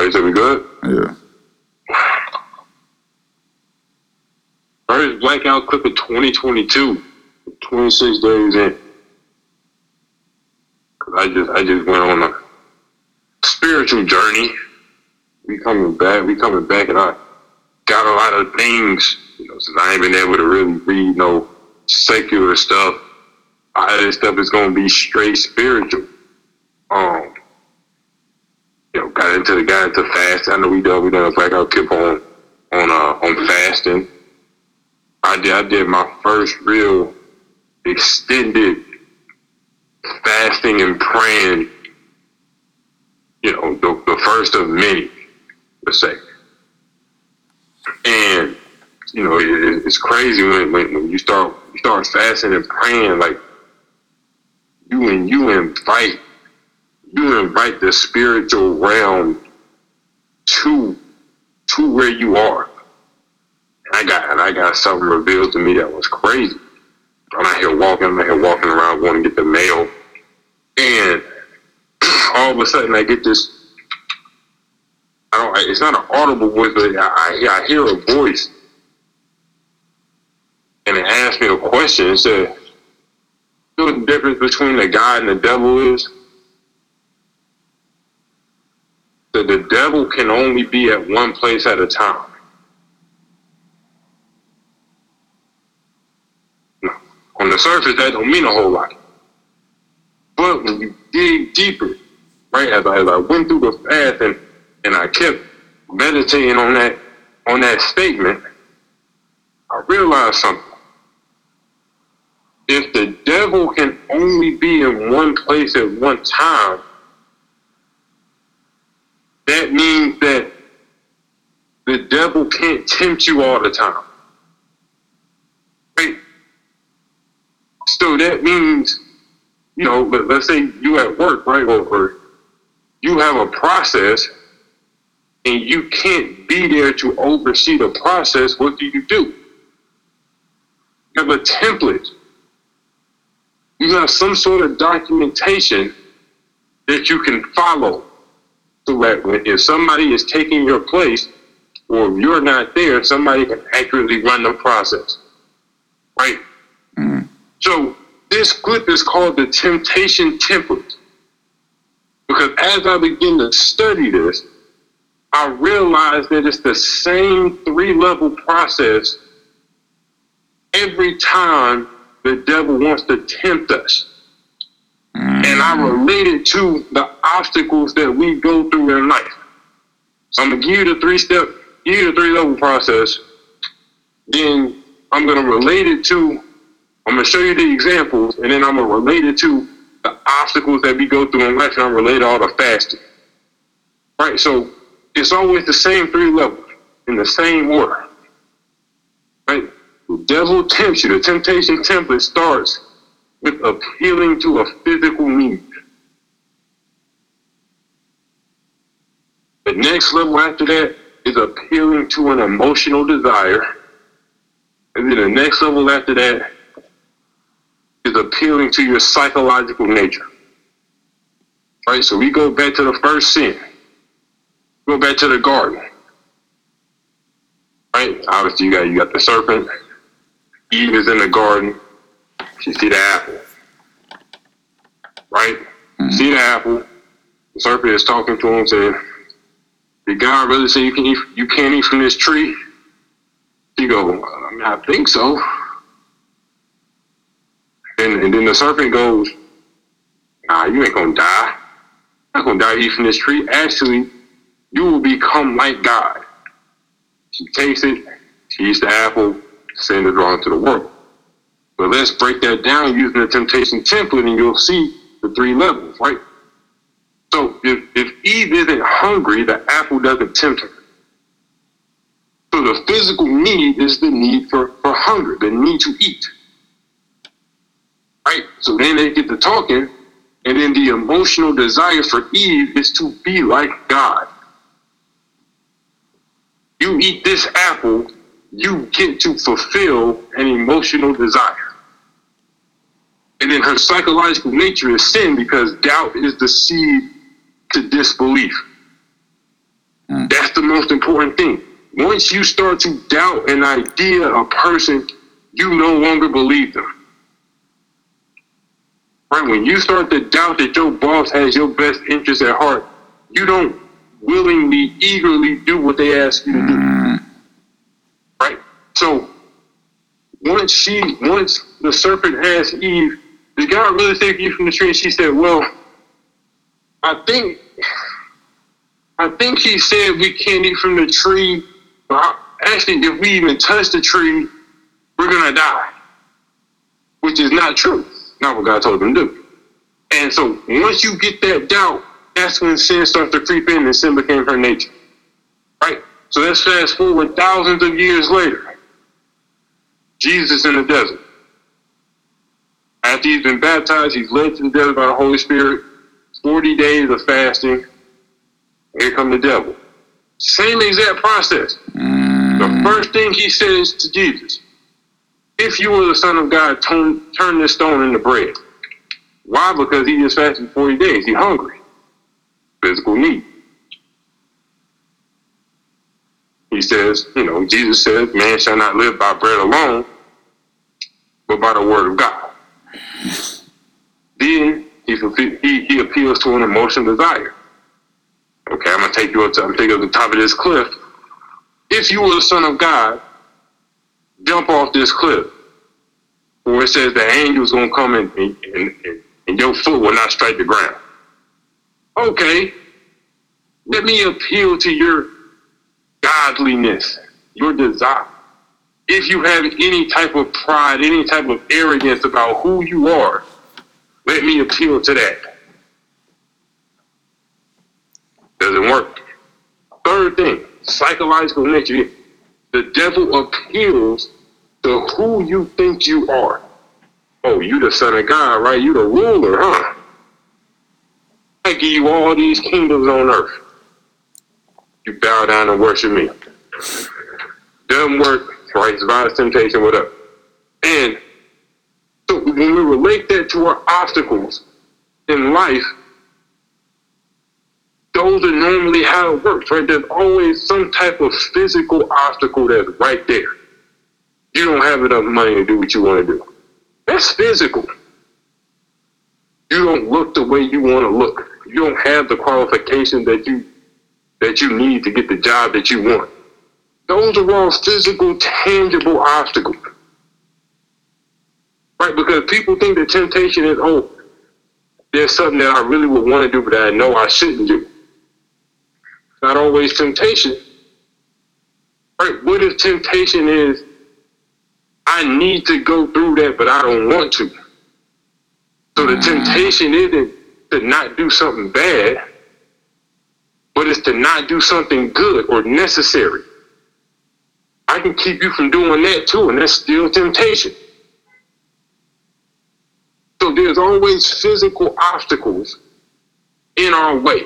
Oh, you said we good? Yeah. First blackout clip of 2022, 26 days in. Cause I just, I just went on a spiritual journey. We coming back, we coming back, and I got a lot of things. You know, since I ain't been able to really read no secular stuff. A lot this stuff is gonna be straight spiritual. Um, you know, got into the got into fast. I know we done we done a blackout clip on on uh on fasting. I did I did my first real extended fasting and praying. You know, the, the first of many, let's say. And you know, it, it's crazy when, when when you start you start fasting and praying like you and you invite you invite the spiritual realm to to where you are. And I got and I got something revealed to me that was crazy. I'm out here walking, I'm out here walking around going to get the mail. And all of a sudden I get this I don't it's not an audible voice, but I, I, hear a voice and it asked me a question. It said, you know what the difference between the God and the devil is? That the devil can only be at one place at a time. On the surface, that don't mean a whole lot. But when you dig deeper, right, as I, as I went through the path and, and I kept meditating on that on that statement, I realized something. If the devil can only be in one place at one time, that means that the devil can't tempt you all the time. Right? So that means, you know, let, let's say you at work, right? Or, or you have a process and you can't be there to oversee the process, what do you do? You have a template. You have some sort of documentation that you can follow so that if somebody is taking your place or if you're not there, somebody can accurately run the process. Right? Mm. So this clip is called the temptation template. Because as I begin to study this, I realize that it's the same three level process every time the devil wants to tempt us. And I relate it to the obstacles that we go through in life. So I'm gonna give you the three step, give you the three level process. Then I'm gonna relate it to, I'm gonna show you the examples, and then I'm gonna relate it to the obstacles that we go through in life, and I'm relate all the fasting. Right, so it's always the same three levels in the same order. Right? The devil tempts you. The temptation template starts with appealing to a physical need. The next level after that is appealing to an emotional desire. And then the next level after that is appealing to your psychological nature. Right? So we go back to the first sin. Go back to the garden. Right? Obviously you got you got the serpent. Eve is in the garden. She see the apple. Right? Mhm. See the apple. The serpent is talking to him, saying, Did God really say you can eat you can't eat from this tree? She go, I mean, I think so. And and then the serpent goes, Nah, you ain't gonna die. You're not gonna die eating from this tree. Actually, you will become like God. She takes it, she eats the apple, send it on to the world. But let's break that down using the temptation template and you'll see the three levels, right? So if, if Eve isn't hungry, the apple doesn't tempt her. So the physical need is the need for, for hunger, the need to eat. Right? So then they get to talking, and then the emotional desire for Eve is to be like God. You eat this apple, you get to fulfill an emotional desire. And then her psychological nature is sin because doubt is the seed to disbelief. Hmm. That's the most important thing. Once you start to doubt an idea, a person, you no longer believe them. Right? When you start to doubt that your boss has your best interest at heart, you don't willingly, eagerly do what they ask you to do. Hmm. Right? So once she once the serpent asked Eve, God really take you from the tree? And she said, Well, I think I think he said we can't eat from the tree. But actually, if we even touch the tree, we're gonna die. Which is not true. Not what God told them to do. And so once you get that doubt, that's when sin starts to creep in and sin became her nature. Right? So let's fast forward thousands of years later. Jesus in the desert. After he's been baptized, he's led to the by the Holy Spirit. 40 days of fasting. Here come the devil. Same exact process. The mm. first thing he says to Jesus, if you were the Son of God, turn, turn this stone into bread. Why? Because he just fasted 40 days. He's hungry. Physical need. He says, you know, Jesus says, man shall not live by bread alone, but by the word of God. Then he, he, he appeals to an emotional desire. Okay, I'm gonna take you up to I'm you up to the top of this cliff. If you were the son of God, jump off this cliff. Where it says the angel's gonna come and, and, and, and your foot will not strike the ground. Okay, let me appeal to your godliness, your desire. If you have any type of pride, any type of arrogance about who you are, let me appeal to that. Doesn't work. Third thing, psychological nature. The devil appeals to who you think you are. Oh, you the son of God, right? You the ruler, huh? I give you all these kingdoms on earth. You bow down and worship me. Doesn't work, right? It's violence, temptation, whatever. And so when we relate that to our obstacles in life, those are normally how it works, right? There's always some type of physical obstacle that's right there. You don't have enough money to do what you want to do. That's physical. You don't look the way you want to look. You don't have the qualifications that you that you need to get the job that you want. Those are all physical, tangible obstacles. Right? Because people think that temptation is, oh, there's something that I really would want to do, but I know I shouldn't do. Not always temptation. Right? What if temptation is, I need to go through that, but I don't want to? So the mm. temptation isn't to not do something bad, but it's to not do something good or necessary. I can keep you from doing that too, and that's still temptation. So there's always physical obstacles in our way.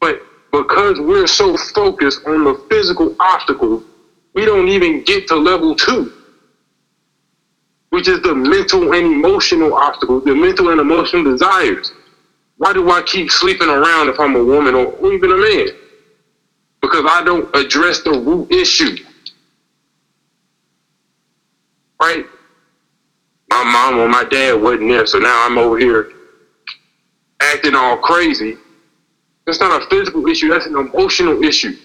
But because we're so focused on the physical obstacles, we don't even get to level two, which is the mental and emotional obstacles, the mental and emotional desires. Why do I keep sleeping around if I'm a woman or even a man? Because I don't address the root issue. Right? My mom or my dad wasn't there, so now I'm over here acting all crazy. That's not a physical issue, that's an emotional issue.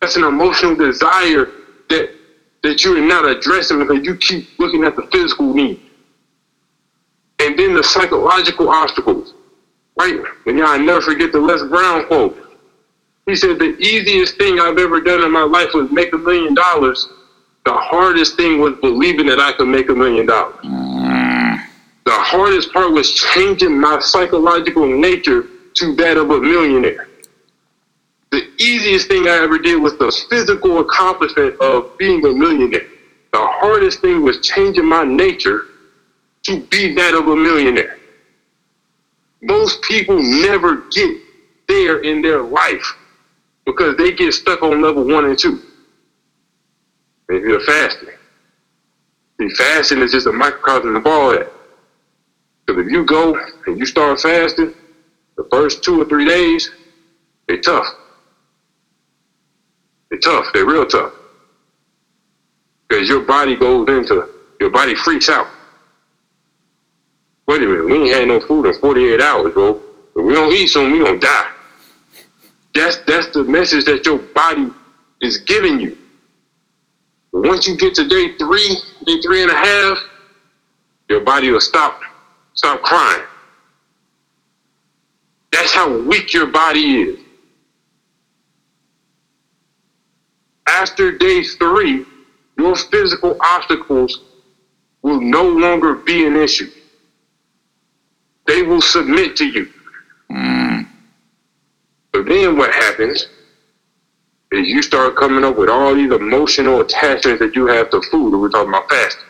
That's an emotional desire that that you're not addressing because you keep looking at the physical need. And then the psychological obstacles, right? And y'all never forget the Les Brown quote. He said, the easiest thing I've ever done in my life was make a million dollars. The hardest thing was believing that I could make a million dollars. Mm. The hardest part was changing my psychological nature to that of a millionaire. The easiest thing I ever did was the physical accomplishment of being a millionaire. The hardest thing was changing my nature to be that of a millionaire. Most people never get there in their life because they get stuck on level one and two. Maybe you're fasting. See, fasting is just a microcosm of all that. Because if you go and you start fasting, the first two or three days, they tough. They're tough. They're real tough. Because your body goes into, your body freaks out. Wait a minute, we ain't had no food in 48 hours, bro. If we don't eat something, we gonna die. That's that's the message that your body is giving you. Once you get to day three, day three and a half, your body will stop stop crying. That's how weak your body is. After day three, your physical obstacles will no longer be an issue. They will submit to you. Mm. Then what happens is you start coming up with all these emotional attachments that you have to food. We're talking about fasting.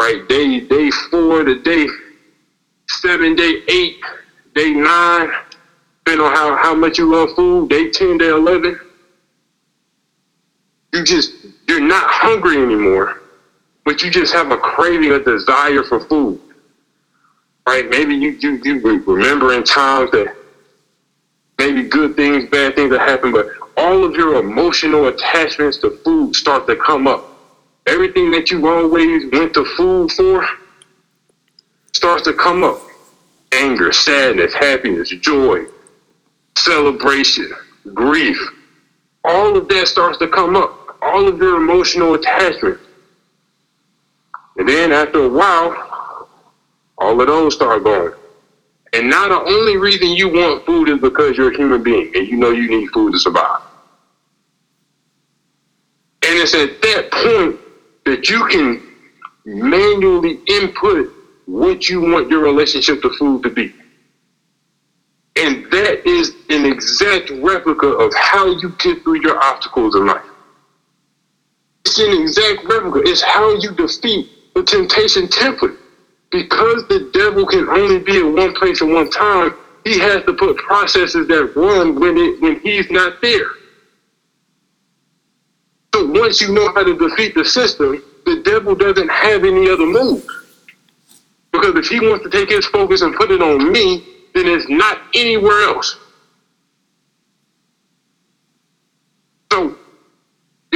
Right? Day day four to day seven, day eight, day nine, depending on how, how much you love food, day 10, day 11. You just, you're not hungry anymore, but you just have a craving, a desire for food. Right? Maybe you, you, you remember in times that maybe good things, bad things that happen, but all of your emotional attachments to food start to come up. Everything that you always went to food for starts to come up. Anger, sadness, happiness, joy, celebration, grief. All of that starts to come up. All of your emotional attachments. And then after a while, all of those start going. And now the only reason you want food is because you're a human being and you know you need food to survive. And it's at that point that you can manually input what you want your relationship to food to be. And that is an exact replica of how you get through your obstacles in life. It's an exact replica. It's how you defeat the temptation template. Because the devil can only be in one place at one time, he has to put processes that run when it when he's not there. So once you know how to defeat the system, the devil doesn't have any other moves. Because if he wants to take his focus and put it on me, then it's not anywhere else. So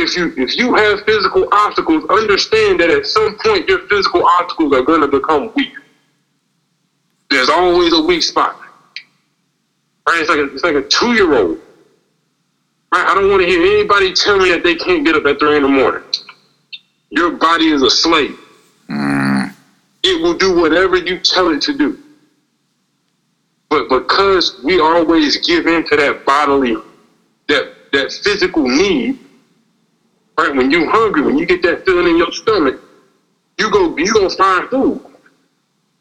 if you if you have physical obstacles, understand that at some point your physical obstacles are going to become weak. There's always a weak spot. Right? It's like a, it's like a two year old. Right? I don't want to hear anybody tell me that they can't get up at three in the morning. Your body is a slave. Mm. It will do whatever you tell it to do. But because we always give in to that bodily, that that physical need, right? When you're hungry, when you get that feeling in your stomach, you go you go find food.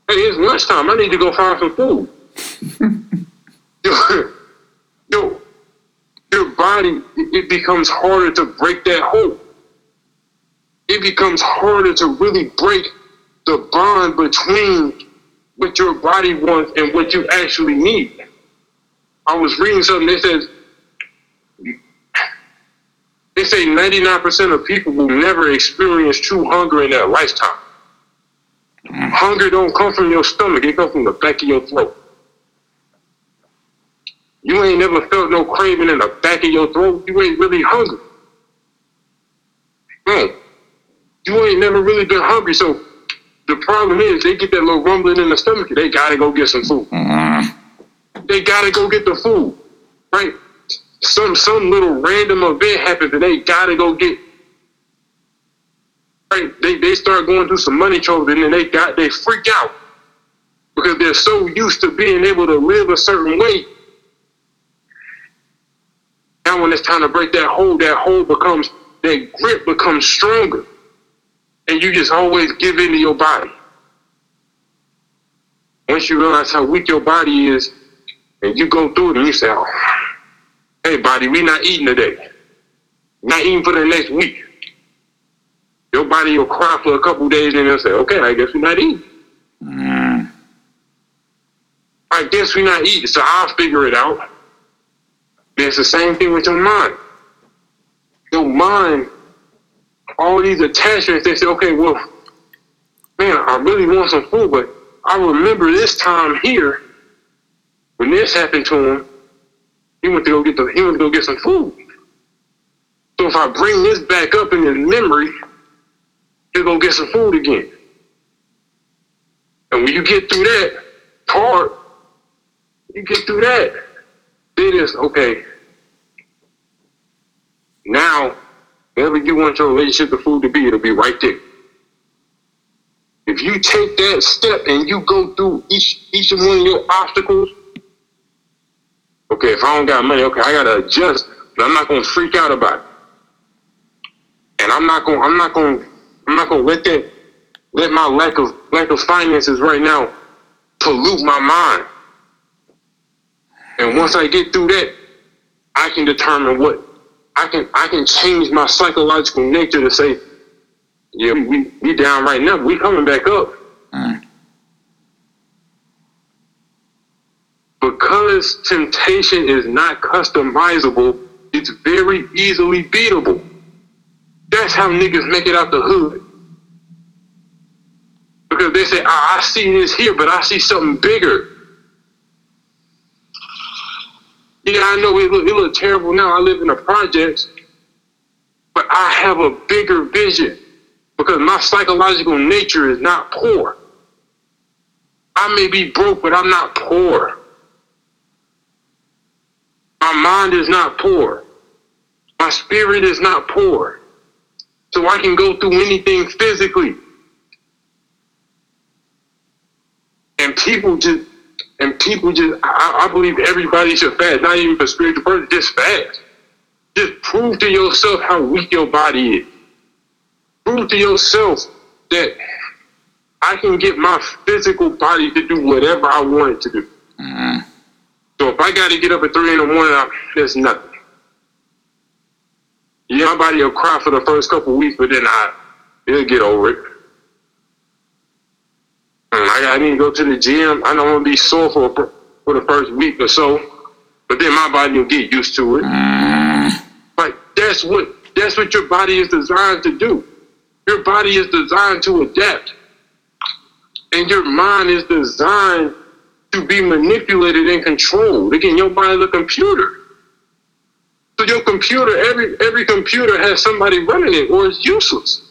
Hey, it's lunchtime. I need to go find some food. yo, yo, your body it, becomes harder to break that hold. It becomes harder to really break the bond between what your body wants and what you actually need. I was reading something that says they say 99% of people will never experience true hunger in their lifetime. Hunger don't come from your stomach, it comes from the back of your throat. You ain't never felt no craving in the back of your throat, you ain't really hungry. No. You ain't never really been hungry, so the problem is they get that little rumbling in the stomach, they gotta go get some food. Mm. They gotta go get the food. Right? Some some little random event happens and they gotta go get right. They they start going through some money trouble and then they got they freak out because they're so used to being able to live a certain way. Now when it's time to break that hold, that hold becomes that grip becomes stronger. And you just always give in to your body. Once you realize how weak your body is, and you go through it and you say, oh, hey, body, we not eating today. Not eating for the next week. Your body will cry for a couple days and they'll say, okay, I guess we're not eating. Mm. I guess we're not eating, so I'll figure it out. And it's the same thing with your mind. Your mind, all these attachments, they say, okay, well, man, I really want some food, but I remember this time here When this happened to him, he went to go get the he went to go get some food. So if I bring this back up in his memory, he'll go get some food again. And when you get through that part, you get through that, it's okay. Now, wherever you want your relationship to food to be, it'll be right there. If you take that step and you go through each each one of your obstacles, okay, if I don't got money, okay, I gotta adjust, but I'm not gonna freak out about it. And I'm not gonna I'm not gonna I'm not gonna let that let my lack of lack of finances right now pollute my mind. And once I get through that, I can determine what I can I can change my psychological nature to say, yeah, we we down right now, we coming back up. Mm. Because temptation is not customizable, it's very easily beatable. That's how niggas make it out the hood. Because they say, I, I see this here, but I see something bigger. Yeah, I know it look, it look terrible now. I live in the projects, but I have a bigger vision because my psychological nature is not poor. I may be broke, but I'm not poor. My mind is not poor. My spirit is not poor. So I can go through anything physically. And people just, and people just, I, I believe everybody should fast, not even for spiritual person, just fast. Just prove to yourself how weak your body is. Prove to yourself that I can get my physical body to do whatever I want it to do. Mm. So if I got to get up at three in the morning, I, there's nothing. Yeah, my body will cry for the first couple weeks, but then I, it'll get over it. I, I need to go to the gym. I don't want to be sore for for the first week or so, but then my body will get used to it. Mm. Like that's what that's what your body is designed to do. Your body is designed to adapt, and your mind is designed to be manipulated and controlled. Again, your is a computer. So your computer, every every computer has somebody running it, or it's useless.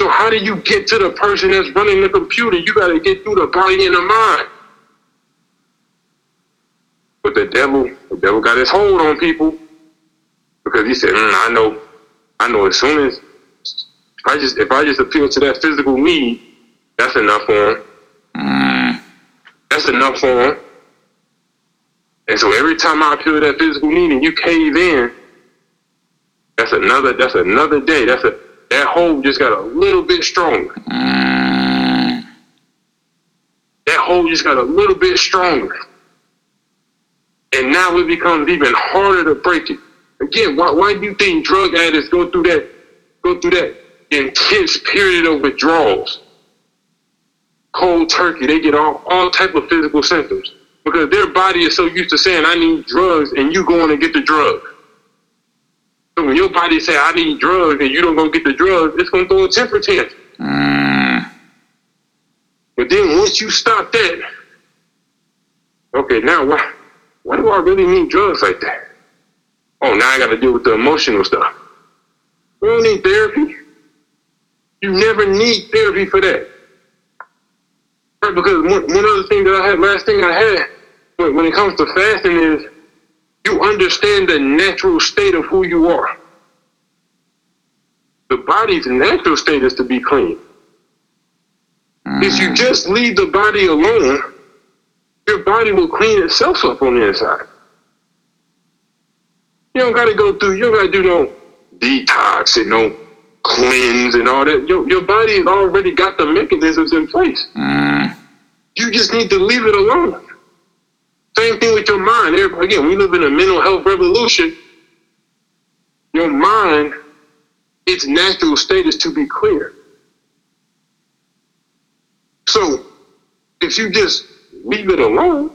So how do you get to the person that's running the computer? You got to get through the body and the mind. But the devil, the devil got his hold on people because he said, mm, "I know, I know. As soon as I just if I just appeal to that physical need, that's enough for him. Mm. That's enough for him." And so every time I to that physical need and you cave in, that's another that's another day. That's a that hold just got a little bit stronger. Mm. That hold just got a little bit stronger. And now it becomes even harder to break it. Again, why, why do you think drug addicts go through that go through that intense period of withdrawals? Cold turkey, they get all, all type of physical symptoms. Because their body is so used to saying, I need drugs, and you going to get the drug. So when your body say, I need drugs, and you don't go get the drugs, it's going to throw a temper tantrum. Mm. But then once you stop that, okay, now why, why do I really need drugs like that? Oh, now I got to deal with the emotional stuff. You don't need therapy. You never need therapy for that. Right, because one, one other thing that I had, last thing I had, when, when it comes to fasting is you understand the natural state of who you are. The body's natural state is to be clean. If you just leave the body alone, your body will clean itself up on the inside. You don't gotta go through, you don't gotta do no detox and no cleanse and all that. Your, your body has already got the mechanisms in place. Mm. You just need to leave it alone. Same thing with your mind. Again, we live in a mental health revolution. Your mind, its natural state is to be clear. So, if you just leave it alone,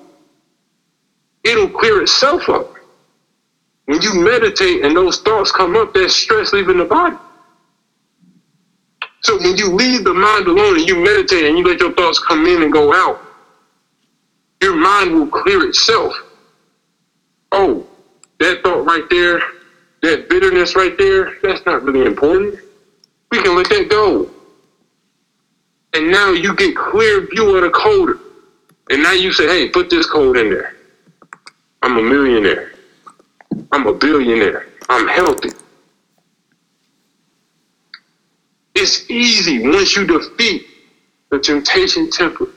it'll clear itself up. When you meditate and those thoughts come up, that stress leaving the body. So when you leave the mind alone and you meditate and you let your thoughts come in and go out, your mind will clear itself. Oh, that thought right there, that bitterness right there, that's not really important. We can let that go. And now you get clear view of the code. And now you say, hey, put this code in there. I'm a millionaire. I'm a billionaire. I'm healthy. It's easy once you defeat the temptation template.